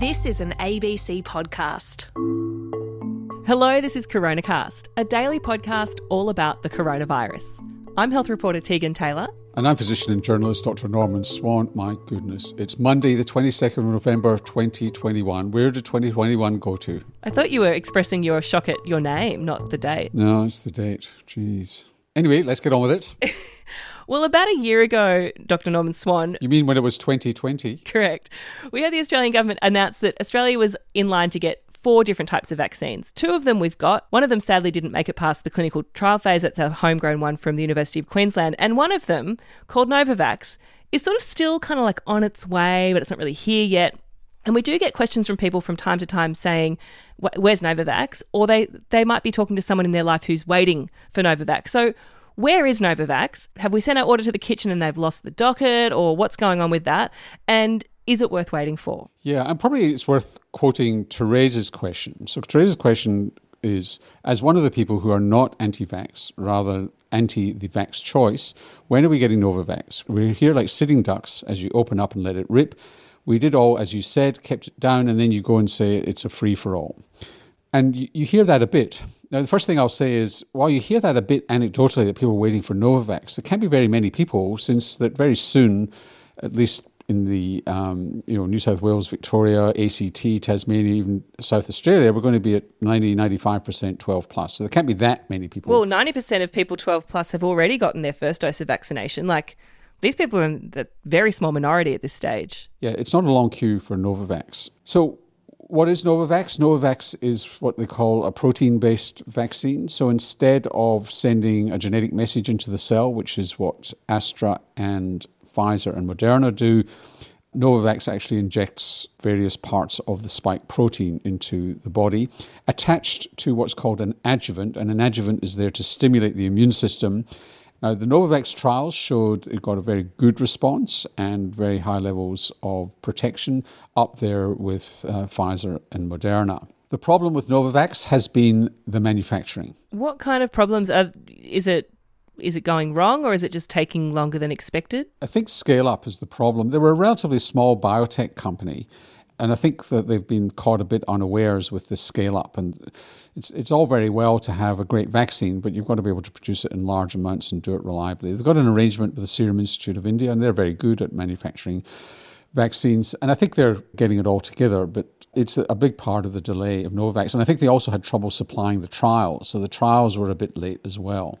This is an ABC podcast. Hello, this is CoronaCast, a daily podcast all about the coronavirus. I'm health reporter Tegan Taylor. And I'm physician and journalist Dr. Norman Swan. My goodness, it's Monday, the 22nd of November 2021. Where did 2021 go to? I thought you were expressing your shock at your name, not the date. No, it's the date. Jeez. Anyway, let's get on with it. Well, about a year ago, Dr. Norman Swan. You mean when it was 2020? Correct. We had the Australian government announce that Australia was in line to get four different types of vaccines. Two of them we've got. One of them sadly didn't make it past the clinical trial phase. That's a homegrown one from the University of Queensland. And one of them, called Novavax, is sort of still kind of like on its way, but it's not really here yet. And we do get questions from people from time to time saying, "Where's Novavax?" Or they they might be talking to someone in their life who's waiting for Novavax. So where is Novavax? Have we sent our order to the kitchen and they've lost the docket, or what's going on with that? And is it worth waiting for? Yeah, and probably it's worth quoting Therese's question. So Therese's question is as one of the people who are not anti-vax, rather anti the vax choice, when are we getting Novavax? We're here like sitting ducks as you open up and let it rip. We did all, as you said, kept it down, and then you go and say it's a free for all. And you, you hear that a bit. Now, the first thing I'll say is, while you hear that a bit anecdotally that people are waiting for Novavax, there can't be very many people since that very soon, at least in the um, you know New South Wales, Victoria, ACT, Tasmania, even South Australia, we're going to be at 90, 95% 12 plus. So there can't be that many people. Well, 90% of people 12 plus have already gotten their first dose of vaccination. Like these people are in the very small minority at this stage. Yeah, it's not a long queue for Novavax. So what is Novavax? Novavax is what they call a protein based vaccine. So instead of sending a genetic message into the cell, which is what Astra and Pfizer and Moderna do, Novavax actually injects various parts of the spike protein into the body, attached to what's called an adjuvant. And an adjuvant is there to stimulate the immune system now, the Novavax trials showed it got a very good response and very high levels of protection, up there with uh, Pfizer and Moderna. The problem with Novavax has been the manufacturing. What kind of problems are? Is it is it going wrong or is it just taking longer than expected? I think scale up is the problem. They were a relatively small biotech company and I think that they've been caught a bit unawares with this scale up. And it's it's all very well to have a great vaccine, but you've got to be able to produce it in large amounts and do it reliably. They've got an arrangement with the Serum Institute of India, and they're very good at manufacturing vaccines. And I think they're getting it all together, but it's a big part of the delay of Novavax. And I think they also had trouble supplying the trials, so the trials were a bit late as well.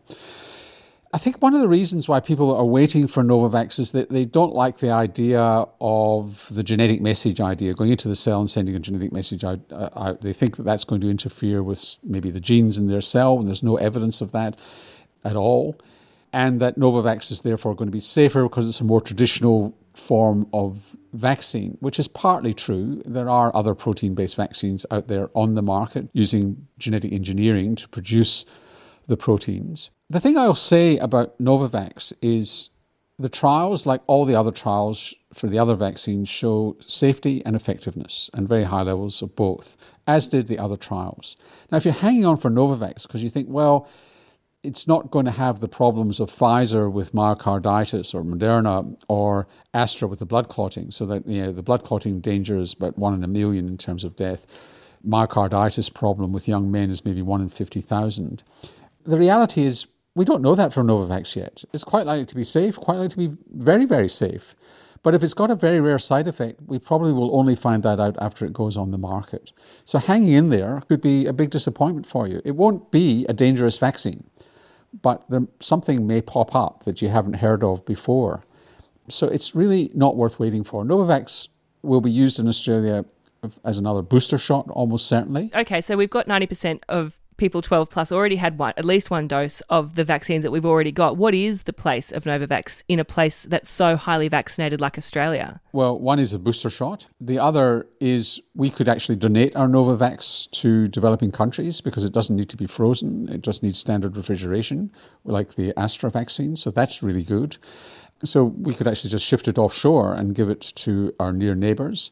I think one of the reasons why people are waiting for Novavax is that they don't like the idea of the genetic message idea, going into the cell and sending a genetic message out. Uh, out. They think that that's going to interfere with maybe the genes in their cell, and there's no evidence of that at all. And that Novavax is therefore going to be safer because it's a more traditional form of vaccine, which is partly true. There are other protein based vaccines out there on the market using genetic engineering to produce the proteins. The thing I'll say about Novavax is the trials, like all the other trials for the other vaccines, show safety and effectiveness and very high levels of both, as did the other trials. Now, if you're hanging on for Novavax because you think, well, it's not going to have the problems of Pfizer with myocarditis or Moderna or Astra with the blood clotting, so that you know, the blood clotting danger is about one in a million in terms of death. Myocarditis problem with young men is maybe one in 50,000. The reality is, we don't know that for Novavax yet. It's quite likely to be safe, quite likely to be very, very safe. But if it's got a very rare side effect, we probably will only find that out after it goes on the market. So hanging in there could be a big disappointment for you. It won't be a dangerous vaccine, but there, something may pop up that you haven't heard of before. So it's really not worth waiting for. Novavax will be used in Australia as another booster shot, almost certainly. Okay, so we've got 90% of people 12 plus already had one, at least one dose of the vaccines that we've already got. What is the place of Novavax in a place that's so highly vaccinated like Australia? Well, one is a booster shot. The other is we could actually donate our Novavax to developing countries because it doesn't need to be frozen. It just needs standard refrigeration, like the Astra vaccine. So that's really good. So we could actually just shift it offshore and give it to our near neighbours.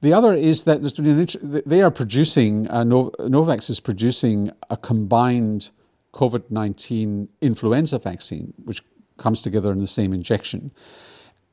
The other is that there's been an they are producing, uh, Novavax is producing a combined COVID 19 influenza vaccine, which comes together in the same injection.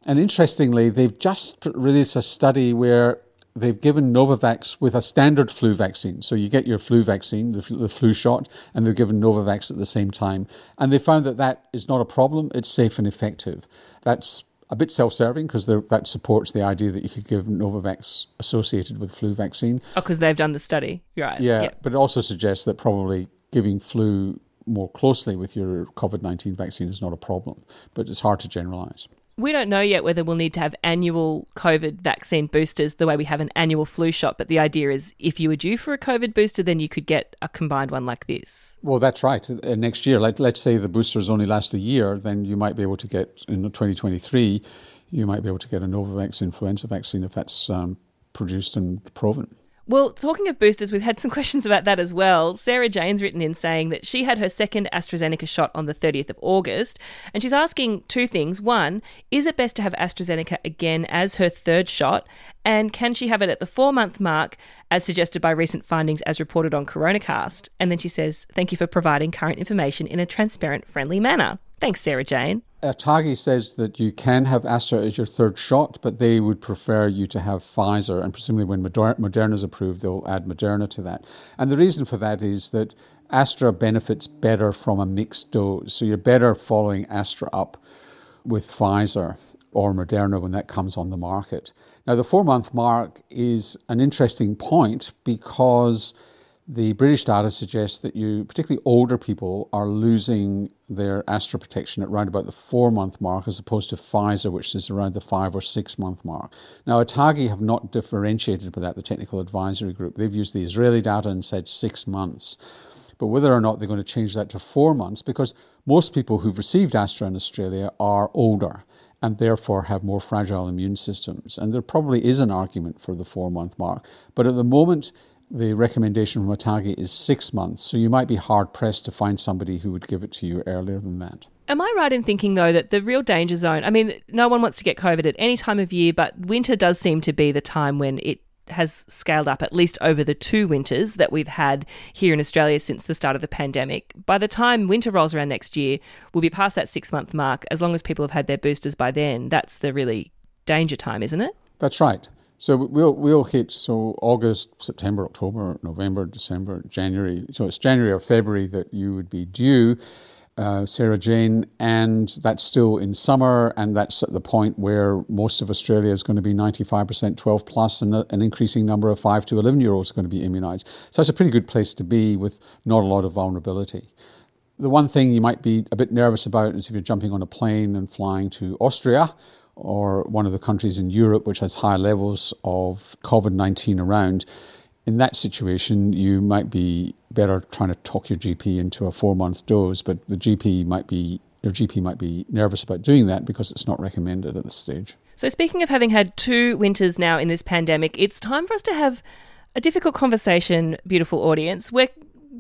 And interestingly, they've just released a study where they've given Novavax with a standard flu vaccine. So you get your flu vaccine, the, the, flu shot, and they've given Novavax at the same time. And they found that that is not a problem. It's safe and effective. That's a bit self-serving because that supports the idea that you could give Novavax associated with flu vaccine. Oh, because they've done the study, right? Yeah, yep. but it also suggests that probably giving flu more closely with your COVID 19 vaccine is not a problem, but it's hard to generalize. We don't know yet whether we'll need to have annual COVID vaccine boosters the way we have an annual flu shot, but the idea is if you were due for a COVID booster, then you could get a combined one like this. Well, that's right. Uh, next year, let, let's say the boosters only last a year, then you might be able to get in 2023, you might be able to get a Novavax influenza vaccine if that's um, produced and proven. Well, talking of boosters, we've had some questions about that as well. Sarah Jane's written in saying that she had her second AstraZeneca shot on the 30th of August, and she's asking two things. One, is it best to have AstraZeneca again as her third shot? And can she have it at the four month mark, as suggested by recent findings as reported on Coronacast? And then she says, Thank you for providing current information in a transparent, friendly manner. Thanks, Sarah Jane. ATAGI says that you can have Astra as your third shot, but they would prefer you to have Pfizer. And presumably, when Moderna is approved, they'll add Moderna to that. And the reason for that is that Astra benefits better from a mixed dose. So you're better following Astra up with Pfizer or Moderna when that comes on the market. Now, the four month mark is an interesting point because the British data suggests that you, particularly older people, are losing their Astra protection at around about the four month mark as opposed to Pfizer, which is around the five or six month mark. Now, ATAGI have not differentiated by that, the technical advisory group. They've used the Israeli data and said six months. But whether or not they're going to change that to four months, because most people who've received Astra in Australia are older and therefore have more fragile immune systems. And there probably is an argument for the four month mark. But at the moment, the recommendation from ATAGI is six months, so you might be hard pressed to find somebody who would give it to you earlier than that. Am I right in thinking, though, that the real danger zone? I mean, no one wants to get COVID at any time of year, but winter does seem to be the time when it has scaled up, at least over the two winters that we've had here in Australia since the start of the pandemic. By the time winter rolls around next year, we'll be past that six month mark. As long as people have had their boosters by then, that's the really danger time, isn't it? That's right. So we'll we'll hit so August, September, October, November, December, January. So it's January or February that you would be due, uh, Sarah Jane, and that's still in summer, and that's at the point where most of Australia is going to be 95% 12 plus, and an increasing number of five to 11 year olds are going to be immunised. So it's a pretty good place to be with not a lot of vulnerability. The one thing you might be a bit nervous about is if you're jumping on a plane and flying to Austria or one of the countries in Europe which has high levels of COVID 19 around, in that situation, you might be better trying to talk your GP into a four month dose, but the GP might be, your GP might be nervous about doing that because it's not recommended at this stage. So, speaking of having had two winters now in this pandemic, it's time for us to have a difficult conversation, beautiful audience. We're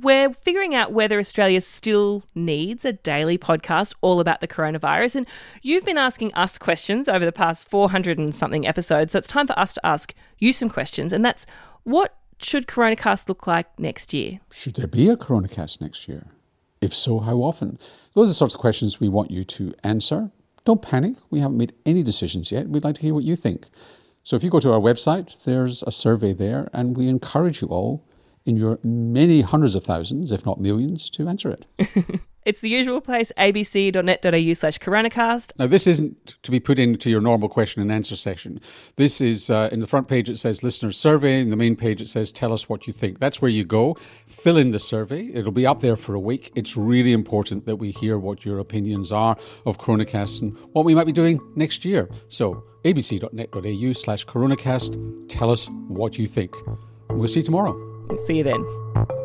we're figuring out whether Australia still needs a daily podcast all about the coronavirus. And you've been asking us questions over the past 400 and something episodes. So it's time for us to ask you some questions. And that's what should Coronacast look like next year? Should there be a Coronacast next year? If so, how often? Those are the sorts of questions we want you to answer. Don't panic. We haven't made any decisions yet. We'd like to hear what you think. So if you go to our website, there's a survey there, and we encourage you all in your many hundreds of thousands, if not millions, to answer it. it's the usual place, abc.net.au slash coronacast. Now, this isn't to be put into your normal question and answer section. This is uh, in the front page, it says listener survey. In the main page, it says tell us what you think. That's where you go. Fill in the survey. It'll be up there for a week. It's really important that we hear what your opinions are of Coronacast and what we might be doing next year. So, abc.net.au slash coronacast. Tell us what you think. We'll see you tomorrow. See you then.